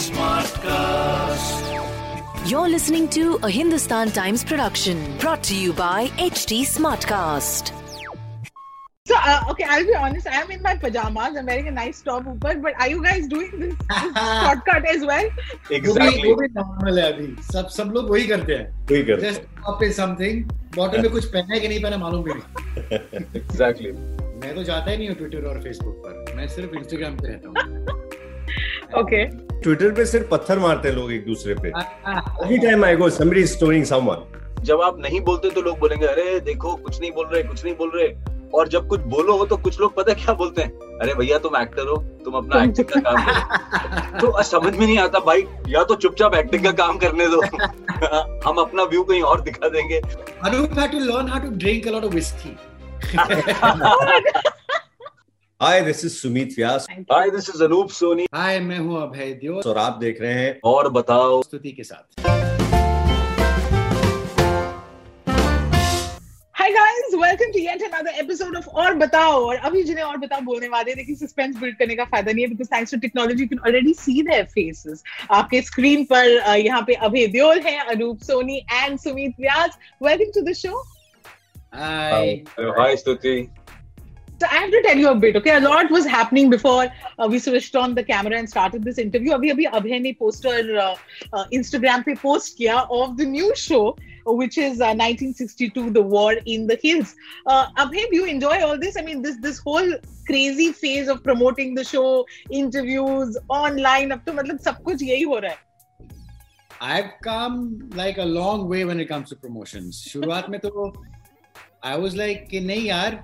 Smart You're listening to a Hindustan Times production brought to you by HT Smartcast. So, uh, okay, I'll be honest. I'm in my pajamas. I'm wearing a nice top, upar, but are you guys doing this, this shortcut as well? Exactly. सब सब लोग वही करते हैं. वही करते हैं. Just top is something. Bottom में कुछ पहना है कि नहीं पहना मालूम भी नहीं. exactly. मैं तो जाता ही नहीं हूँ ट्विटर और फेसबुक पर मैं सिर्फ इंस्टाग्राम पे रहता हूँ Okay. ट्विटर पे सिर्फ़ पत्थर मारते हैं लोग एक दूसरे पे। Every time I go somebody is stoning someone. जब आप नहीं बोलते तो लोग बोलेंगे अरे देखो कुछ नहीं बोल रहे कुछ नहीं बोल रहे। और जब कुछ बोलो हो तो कुछ लोग पता क्या बोलते हैं? अरे भैया तुम एक्टर हो तुम अपना एक्टिंग का काम करो। तो समझ में नहीं आता भाई या तो चुपचाप एक्टिंग का काम करने दो। हम अपना व्यू कहीं और दिखा देंगे। Anup had to learn how to drink a lot of whiskey. Hi this is Sumit Vyas hi this is Anoop Soni hi मैं हूँ अभय दियोस। और आप देख रहे हैं और बताओ। स्तुति के साथ। Hi guys, welcome to yet another episode of और बताओ। और अभी जिन्हें और बताओ बोलने वाले लेकिन सस्पेंस बिल्ड करने का फ़ायदा नहीं है because thanks to technology you can already see their आपके स्क्रीन पर यहाँ पे अभय देओल हैं, Anoop Soni and Sumit Vyas. Welcome to the show. हाय हाय स्तुति So I have to tell you a bit, okay? A lot was happening before uh, we switched on the camera and started this interview. अभी अभी अभय ने poster uh, uh, Instagram पे post किया of the new show, which is uh, 1962, The War in the Hills. Uh, Abhay, do you enjoy all this? I mean, this this whole crazy phase of promoting the show, interviews, online, अब तो मतलब सब कुछ यही हो रहा है. I've come like a long way when it comes to promotions. शुरुआत में तो I was like कि नहीं यार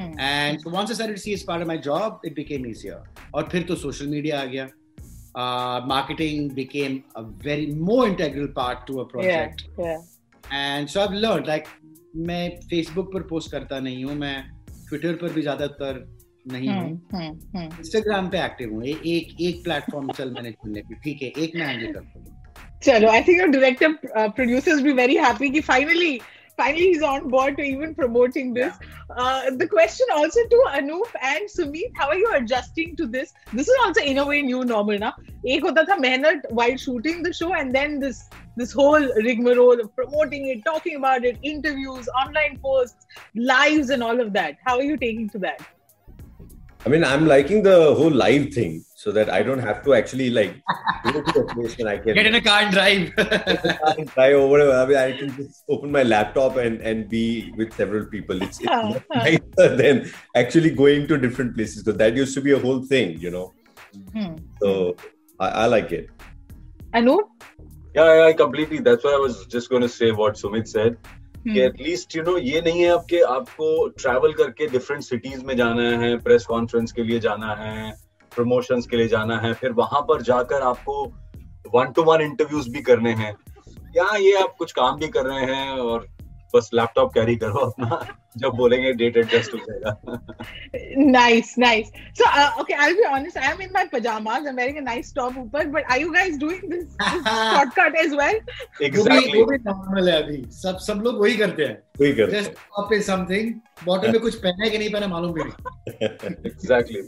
and once I started see is part of my job it became easier और फिर तो सोशल मीडिया आ गया। Marketing became a very more integral part to a project and so I learn like मैं Facebook पर post करता नहीं हूँ मैं ट्विटर पर भी ज़्यादातर नहीं हूँ। इंस्टाग्राम पे एक्टिव हूँ। एक एक प्लेटफॉर्म चल मैंने चुनने की ठीक है एक मैं हैंडल करता हूँ चलो I think your director producers भी वेरी हैप्पी कि finally finally he's on board to even promoting this. Yeah. Uh, the question also to Anoop and Sumit, how are you adjusting to this? This is also in a way new normal now. Ek hota tha mehnat while shooting the show and then this this whole rigmarole of promoting it, talking about it, interviews, online posts, lives and all of that. How are you taking to that? I mean, I'm liking the whole live thing so that I don't have to actually like go to a place and I can get in a car and drive. drive. I, mean, I can just open my laptop and, and be with several people. It's, it's oh, nicer than actually going to different places because that used to be a whole thing, you know. Hmm. So I, I like it. Anoop? Yeah, yeah, completely. That's what I was just going to say. What Sumit said. कि. At least you know ये नहीं है अब कि आपको travel करके different cities में जाना है प्रेस कॉन्फ्रेंस के लिए जाना है प्रमोशंस के लिए जाना है फिर वहाँ पर जाकर आपको वन टू वन इंटरव्यूज़ भी करने हैं यहाँ ये आप कुछ काम भी कर रहे हैं और बस लैपटॉप कैरी करो अपना जब बोलेंगे डेट एडजस्ट हो जाएगा Nice, nice. So, uh, okay, I'll be honest. I am in my pajamas. I'm wearing a nice top upper. But are you guys doing this, this shortcut as well? वो exactly वो भी normal है अभी सब सब लोग वही करते हैं वही करते हैं just top is something bottom में कुछ पहना है कि नहीं पहना मालूम भी नहीं एग्जैक्टली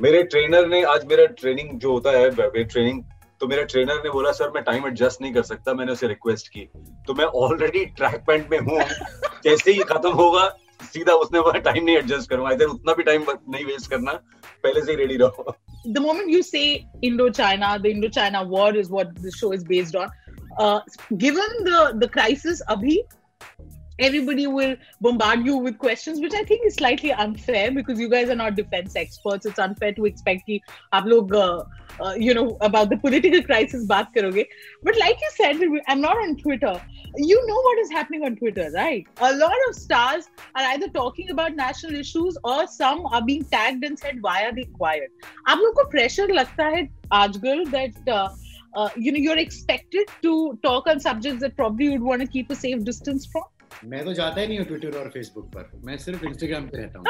मेरे ट्रेनर ने आज मेरा ट्रेनिंग जो होता है वेट ट्रेनिंग तो मेरा ट्रेनर ने बोला सर मैं टाइम एडजस्ट नहीं कर सकता मैंने उसे रिक्वेस्ट की। तो मैं ऑलरेडी ट्रैक पैंट में हूँ। जैसे ही खत्म होगा सीधा उसने बोला टाइम नहीं एडजस्ट करूँगा। इधर उतना भी टाइम नहीं वेस्ट करना। पहले से ही रेडी रहो। The moment you say Indo-China, the Indo-China war is what the show is based on. Uh, given the the crisis, Abhi, everybody will bombard you with questions, which I think is slightly unfair because you guys are not defense experts. It's unfair to expect कि आप लोग uh, uh, you know about the political crisis बात करोगे. But like you said, I'm not on Twitter. You know what is happening on Twitter, right? A lot of stars are either talking about national issues or some are being tagged and said, "Why are they quiet?" आप लोग को pressure लगता है आजकल that uh, you know you're expected to talk on subjects that probably you'd want to keep a safe distance from मैं तो जाता ही नहीं हूँ ट्विटर और फेसबुक पर। मैं सिर्फ़ इंस्टाग्राम पे रहता हूँ।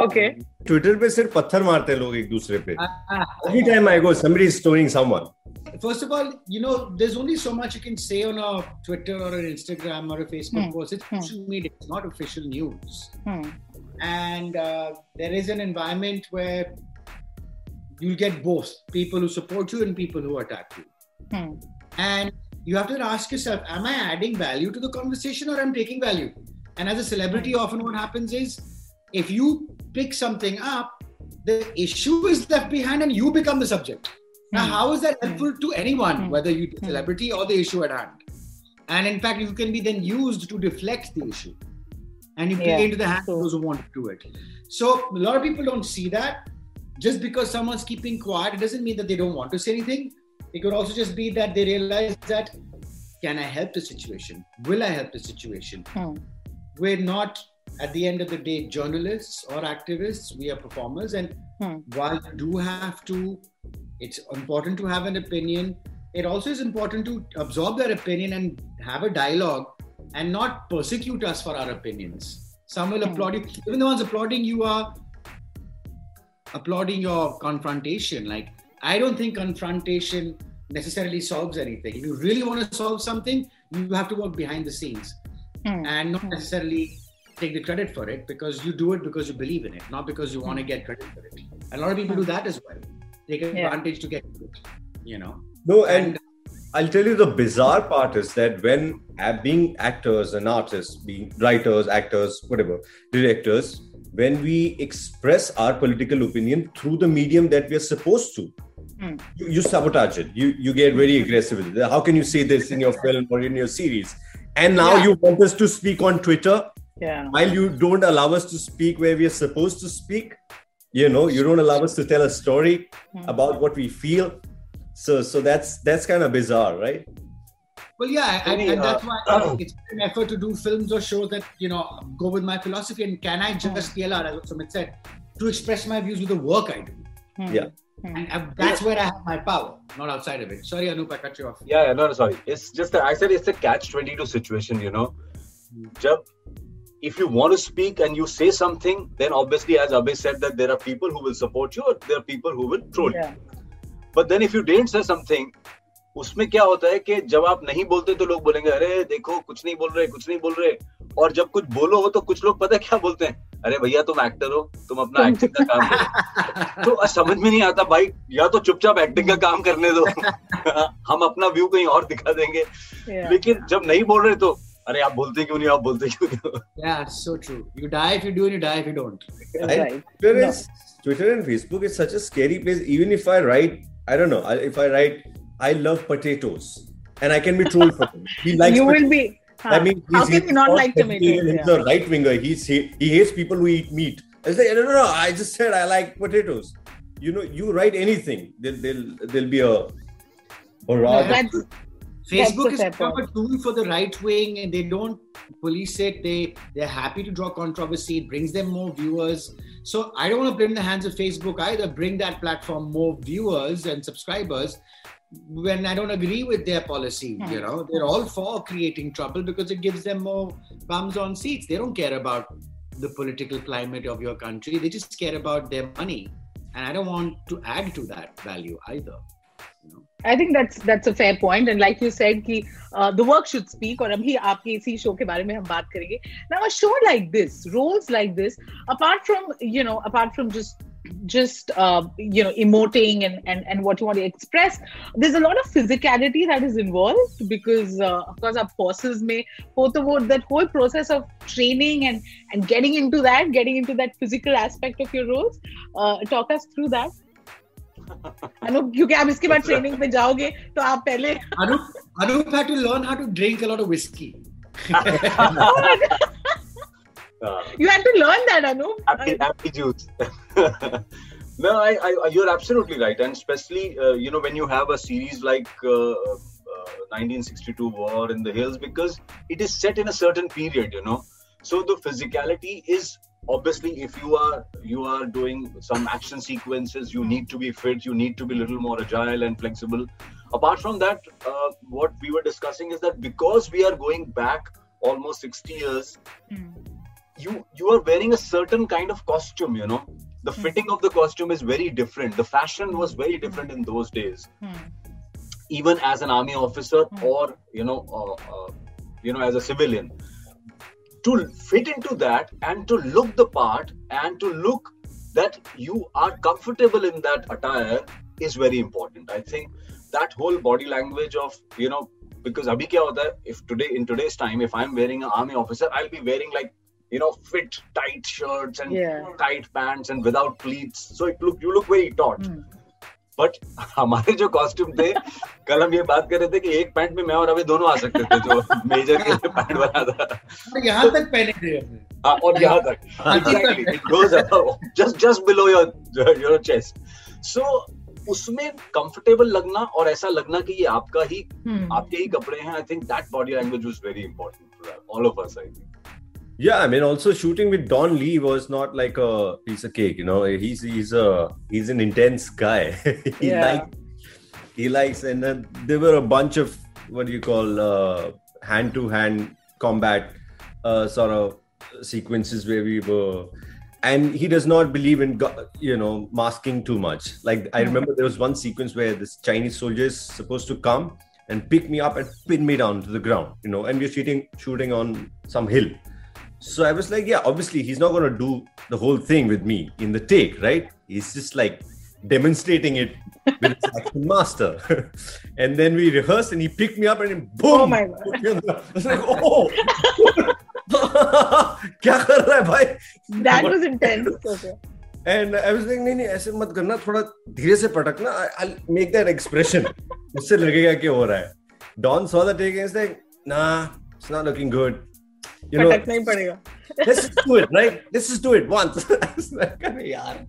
ओके ट्विटर पे सिर्फ़ पत्थर मारते हैं लोग एक दूसरे पे। Every time I go somebody is storing someone first of all you know there is only so much you can say on a Twitter और इंस्टाग्राम और Facebook post it's social media it's not official news and there is an environment where you will get both people who support you and people who attack you and you have to ask yourself, am I adding value to the conversation or I'm taking value? And as a celebrity, often what happens is if you pick something up, the issue is left behind and you become the subject. Now, Hmm. how is that helpful to anyone, Hmm. whether you're a Hmm. celebrity or the issue at hand? And in fact, you can be then used to deflect the issue. And you play Yeah, into the hands of those who want to do it. So a lot of people don't see that. Just because someone's keeping quiet, it doesn't mean that they don't want to say anything. It could also just be that they realize that can I help the situation? Will I help the situation? Hmm. We're not at the end of the day journalists or activists, we are performers. And Hmm. while you do have to, it's important to have an opinion. It also is important to absorb that opinion and have a dialogue and not persecute us for our opinions. Some will Hmm. applaud you. Even the ones applauding you are applauding your confrontation. Like, I don't think confrontation necessarily solves anything. If you really want to solve something, you have to work behind the scenes Hmm. and not Hmm. necessarily take the credit for it because you do it because you believe in it, not because you want to get credit for it. A lot of people do that as well. Take Yeah. advantage to get it, you know. No, and I'll tell you the bizarre part is that when uh, being actors and artists, being writers, actors, whatever, directors, when we express our political opinion through the medium that we are supposed to, Hmm. you, you sabotage it. You you get very aggressive with it. How can you say this in your film or in your series? And now Yeah. you want us to speak on Twitter Yeah. while you don't allow us to speak where we are supposed to speak. You know, you don't allow us to tell a story Hmm. about what we feel. So so that's that's kind of bizarre, right? Well, yeah, and, Maybe, and that's uh, why it's an effort to do films or shows that you know go with my philosophy. And can I just PLR, as Sumit said, to express my views with the work I do? Hmm. Yeah. Hmm. And uh, that's where I have my power, not outside of it. Sorry, Anup, I cut you off. Yeah, yeah, no, no, sorry. It's just that I said it's a catch 22 situation, you know. Jab, if you want to speak and you say something, then obviously, as Abhay said, that there are people who will support you or there are people who will troll yeah. you. But then if you didn't say something, उसमें क्या होता है कि जब आप नहीं बोलते तो लोग बोलेंगे अरे देखो कुछ नहीं बोल रहे कुछ नहीं बोल रहे और जब कुछ बोलो हो तो कुछ लोग पता है क्या बोलते हैं अरे भैया तुम एक्टर हो तुम अपना एक्टिंग का काम करो। तो समझ में नहीं आता भाई या तो चुपचाप एक्टिंग का काम करने दो। हम अपना व्यू कहीं और दिखा देंगे। लेकिन जब नहीं बोल रहे तो अरे आप बोलते क्यों नहीं आप बोलते क्यों यार Twitter and Facebook is such a place even if I write I don't know if I write I love potatoes and I can be trolled for he likes you will be I mean, how he's, can you not like tomatoes? He's Yeah. a right winger. He's he, he hates people who eat meat. I was like, no, no, no. I just said I like potatoes. You know, you write anything, there, there'll there'll be a barrage. of- That's Facebook a is fair kind a tool for the right wing, and they don't police it. They they're happy to draw controversy. It brings them more viewers. So I don't want to blame the hands of Facebook either. Bring that platform more viewers and subscribers When I don't agree with their policy, Hmm. you know, they're all for creating trouble because it gives them more bums on seats. They don't care about the political climate of your country. They just care about their money, and I don't want to add to that value either. You know? I think that's that's a fair point, and like you said, कि uh, the work should speak. और अभी आपके इसी show के बारे में हम बात करेंगे. Now a show like this, roles like this, apart from you know, apart from just just uh, you know emoting and, and and what you want to express there's a lot of physicality that is involved because uh, of course our forces may both the that whole process of training and and getting into that getting into that physical aspect of your roles uh, talk us through that अनु क्योंकि आप इसके बाद training पे जाओगे तो आप पहले Anup, Anup had to learn how to drink a lot of whiskey. uh, you had to learn that Anu happy, happy juice. no, I, I, you're absolutely right, and especially uh, you know when you have a series like uh, uh, 1962 War in the Hills, because it is set in a certain period, you know. So the physicality is obviously if you are you are doing some action sequences you need to be fit you need to be a little more agile and flexible apart from that uh, what we were discussing is that because we are going back almost 60 years Hmm. You you are wearing a certain kind of costume you know the Hmm. fitting of the costume is very different the fashion was very different in those days Hmm. even as an army officer Hmm. or you know uh, uh, you know as a civilian to fit into that and to look the part and to look that you are comfortable in that attire is very important i think that whole body language of you know because abhi kya hota hai if today in today's time if i'm wearing an army officer i'll be wearing like you know fit tight shirts and Yeah. tight pants and without pleats so it look you look very taut Hmm. But हमारे जो costume थे कल हम ये बात कर रहे थे कि एक पैंट में मैं और अभी दोनों आ सकते थे जो मेजर के लिए पैंट बना था और यहाँ तक पहने थे हमने हाँ, और यहाँ तक exactly it goes above just just below your your chest so उसमें कंफर्टेबल लगना और ऐसा लगना कि ये आपका ही Hmm. आपके ही कपड़े हैं I think that body language was very important all of us I think yeah, I mean, also shooting with Don Lee was not like a piece of cake. You know, he's he's a he's an intense guy. he Yeah. likes he likes, and then there were a bunch of what do you call hand to hand combat uh, sort of sequences where we were. And he does not believe in, you know, masking too much. Like I Hmm. remember there was one sequence where this Chinese soldier is supposed to come and pick me up and pin me down to the ground, you know, and we're shooting shooting on some hill. So I was like, yeah, obviously he's not going to do the whole thing with me in the take, right? He's just like demonstrating it with his action master. and then we rehearsed and he picked me up and then boom. Oh my God. I was like, oh. क्या कर रहा है भाई That was intense. Okay. And I was like नहीं नहीं ऐसे मत करना थोड़ा धीरे से पटकना आई मेक दैट एक्सप्रेशन उससे लगेगा कि हो रहा है don saw the take is like ना it's not looking good you know पटकना ही पड़ेगा. let's just do it right let's just do it once I was like, अरे यार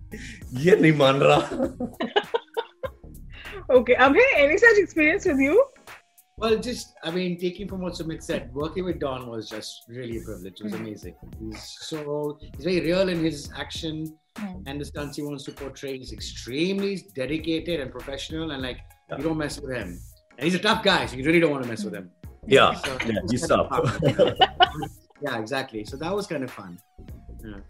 ये नहीं मान रहा Okay. Abhay, any such experience with you? Well, just I mean, taking from what Sumit said, working with Don was just really a privilege. It was amazing. He's so he's very real in his action Hmm. and the stunts he wants to portray. He's extremely dedicated and professional, and like you don't mess with him. And he's a tough guy, so you really don't want to mess with him. yeah So yeah it was he's kind of tough fun. yeah, exactly. So that was kind of fun. yeah.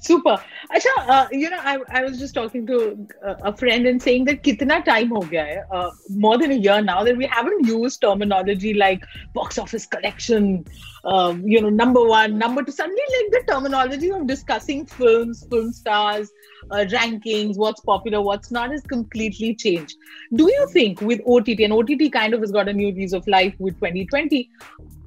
Super. Acha, uh, you know, I, I was just talking to uh, a friend and saying that kitna time ho gaya hai, uh, more than a year now that we haven't used terminology like box office collection, um, you know, number one, number two. Suddenly, like the terminology of discussing films, film stars, uh, rankings, what's popular, what's not, has completely changed. Do you think with OTT and OTT kind of has got a new lease of life with 2020,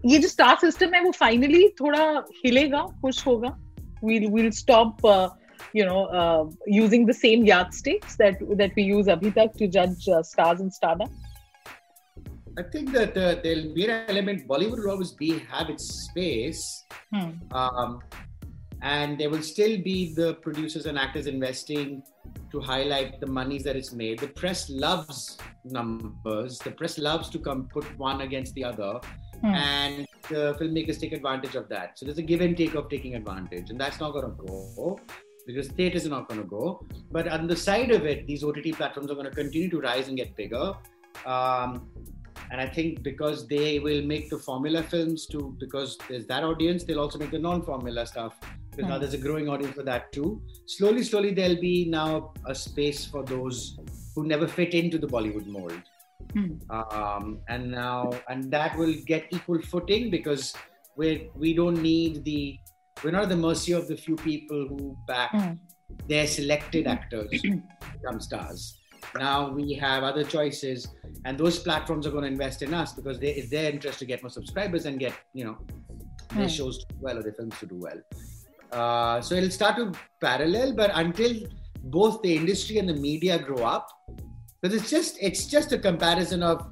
ये जो star system है वो finally थोड़ा हिलेगा push होगा we'll we'll stop uh, you know uh, using the same yardsticks that that we use abhi tak to judge uh, stars and stardom I think that uh, there'll be an element. Bollywood will always be have its space, Hmm. um, and there will still be the producers and actors investing to highlight the monies that it's made. The press loves numbers. The press loves to come put one against the other, Hmm. and the filmmakers take advantage of that. So there's a give and take of taking advantage, and that's not going to go because theaters are not going to go. But on the side of it, these OTT platforms are going to continue to rise and get bigger. Um, and I think because they will make the formula films too, because there's that audience, they'll also make the non-formula stuff. Because now Hmm. there's a growing audience for that too. Slowly, slowly, there'll be now a space for those who never fit into the Bollywood mold. Hmm. Um, and now, and that will get equal footing because we we don't need the we're not at the mercy of the few people who back Hmm. their selected actors to become stars. Now we have other choices, and those platforms are going to invest in us because they, it's their interest to get more subscribers and get you know their Hmm. shows to do well or their films to do well. Uh, so it'll start to parallel, but until both the industry and the media grow up, because it's just it's just a comparison of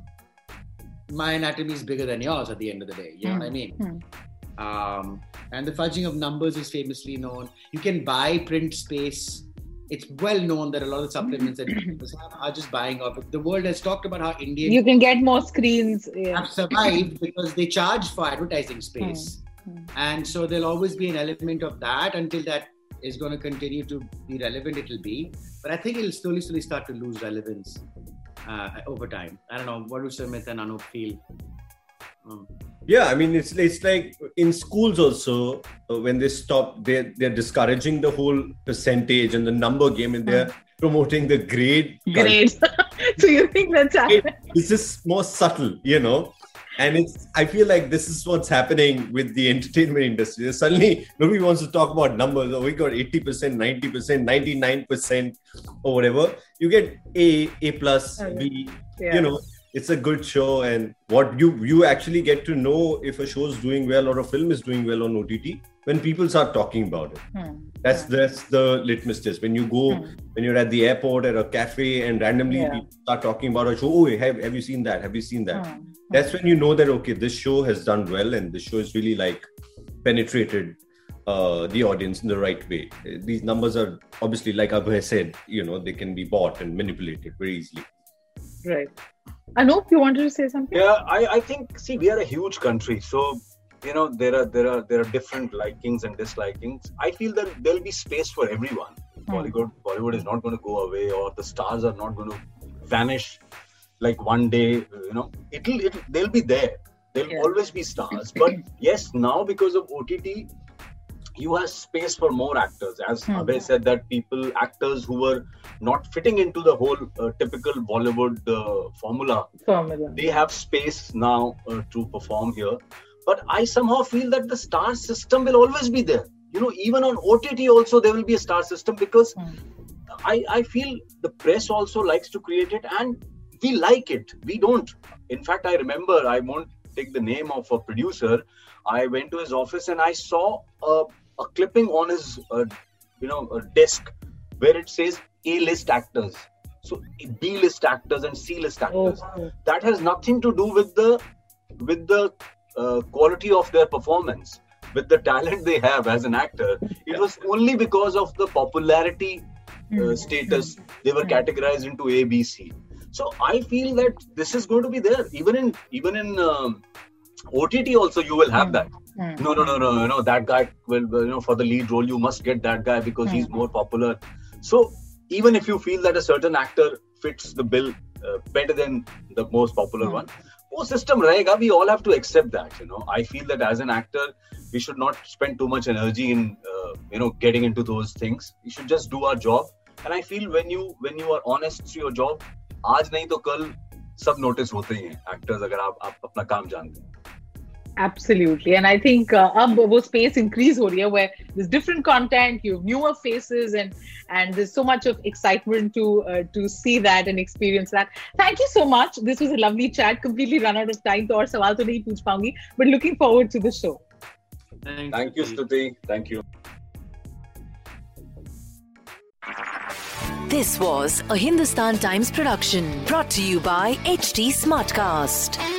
my anatomy is bigger than yours at the end of the day. You know what I mean? Hmm. Um, and the fudging of numbers is famously known. You can buy print space. It's well known that a lot of supplements that people are just buying off. The world has talked about how Indians you can get more screens yeah. have survived because they charge for advertising space. and so there'll always be an element of that until that is going to continue to be relevant. It'll be, but I think it'll slowly, slowly start to lose relevance uh, over time. I don't know. What do Sumit and Anup feel? Um, yeah i mean it's it's like in schools also uh, when they stop they're they're discouraging the whole percentage and the number game and they're promoting the grade Grade. so you think that's happening? this is more subtle you know and it's i feel like this is what's happening with the entertainment industry. Suddenly nobody wants to talk about numbers. Oh we got 80% 90% 99% or whatever. You get a a plus oh, b Yeah. you know it's a good show. And what you you actually get to know if a show is doing well or a film is doing well on ott when people start talking about it Hmm. that's that's the litmus test when you go Hmm. when you're at the airport at a cafe and randomly Yeah. people start talking about a show oh have, have you seen that have you seen that Hmm. that's when you know that okay this show has done well and this show is really like penetrated uh, the audience in the right way these numbers are obviously like abhay said you know they can be bought and manipulated very easily Right. Anup, you wanted to say something? Yeah, I, I think see we are a huge country, so you know there are there are there are different likings and dislikings. I feel that there'll be space for everyone. Bollywood Bollywood is not going to go away, or the stars are not going to vanish like one day. You know, it'll it'll they'll be there. There'll Yeah. always be stars. But yes, now because of OTT, you have space for more actors. As Hmm. Abhay said, that people actors who were not fitting into the whole uh, typical Bollywood uh, formula Formula. they have space now uh, to perform here but i somehow feel that the star system will always be there. You know even on ott also there will be a star system because Hmm. i i feel the press also likes to create it and we like it. We don't. In fact i remember i won't take the name of a producer. I went to his office and i saw a, a clipping on his uh, you know a desk where it says a list actors. So b list actors and c list actors. Oh, that has nothing to do with the with the uh, quality of their performance with the talent they have as an actor it was only because of the popularity uh, Hmm. status they were categorized into a b c so i feel that this is going to be there even in even in um, ott also you will have that Hmm. no no no no no no that guy will you know for the lead role you must get that guy because he's Hmm. more popular so even if you feel that a certain actor fits the bill uh, better than the most popular Hmm. one वो system रहेगा we all have to accept that you know i feel that as an actor we should not spend too much energy in uh, you know getting into those things we should just do our job and i feel when you when you are honest to your job आज नहीं तो कल सब notice होते ही हैं actors अगर आप आप अपना काम जानते हैं absolutely. And i think uh, ab space increase over here where there's different content you have newer faces and and there's so much of excitement to uh, to see that and experience that. Thank you so much. This was a lovely chat. Completely run out of time to aur sawal to but looking forward to the show. Thank, thank you stuti thank you. This was a Hindustan Times production brought to you by HT Smartcast.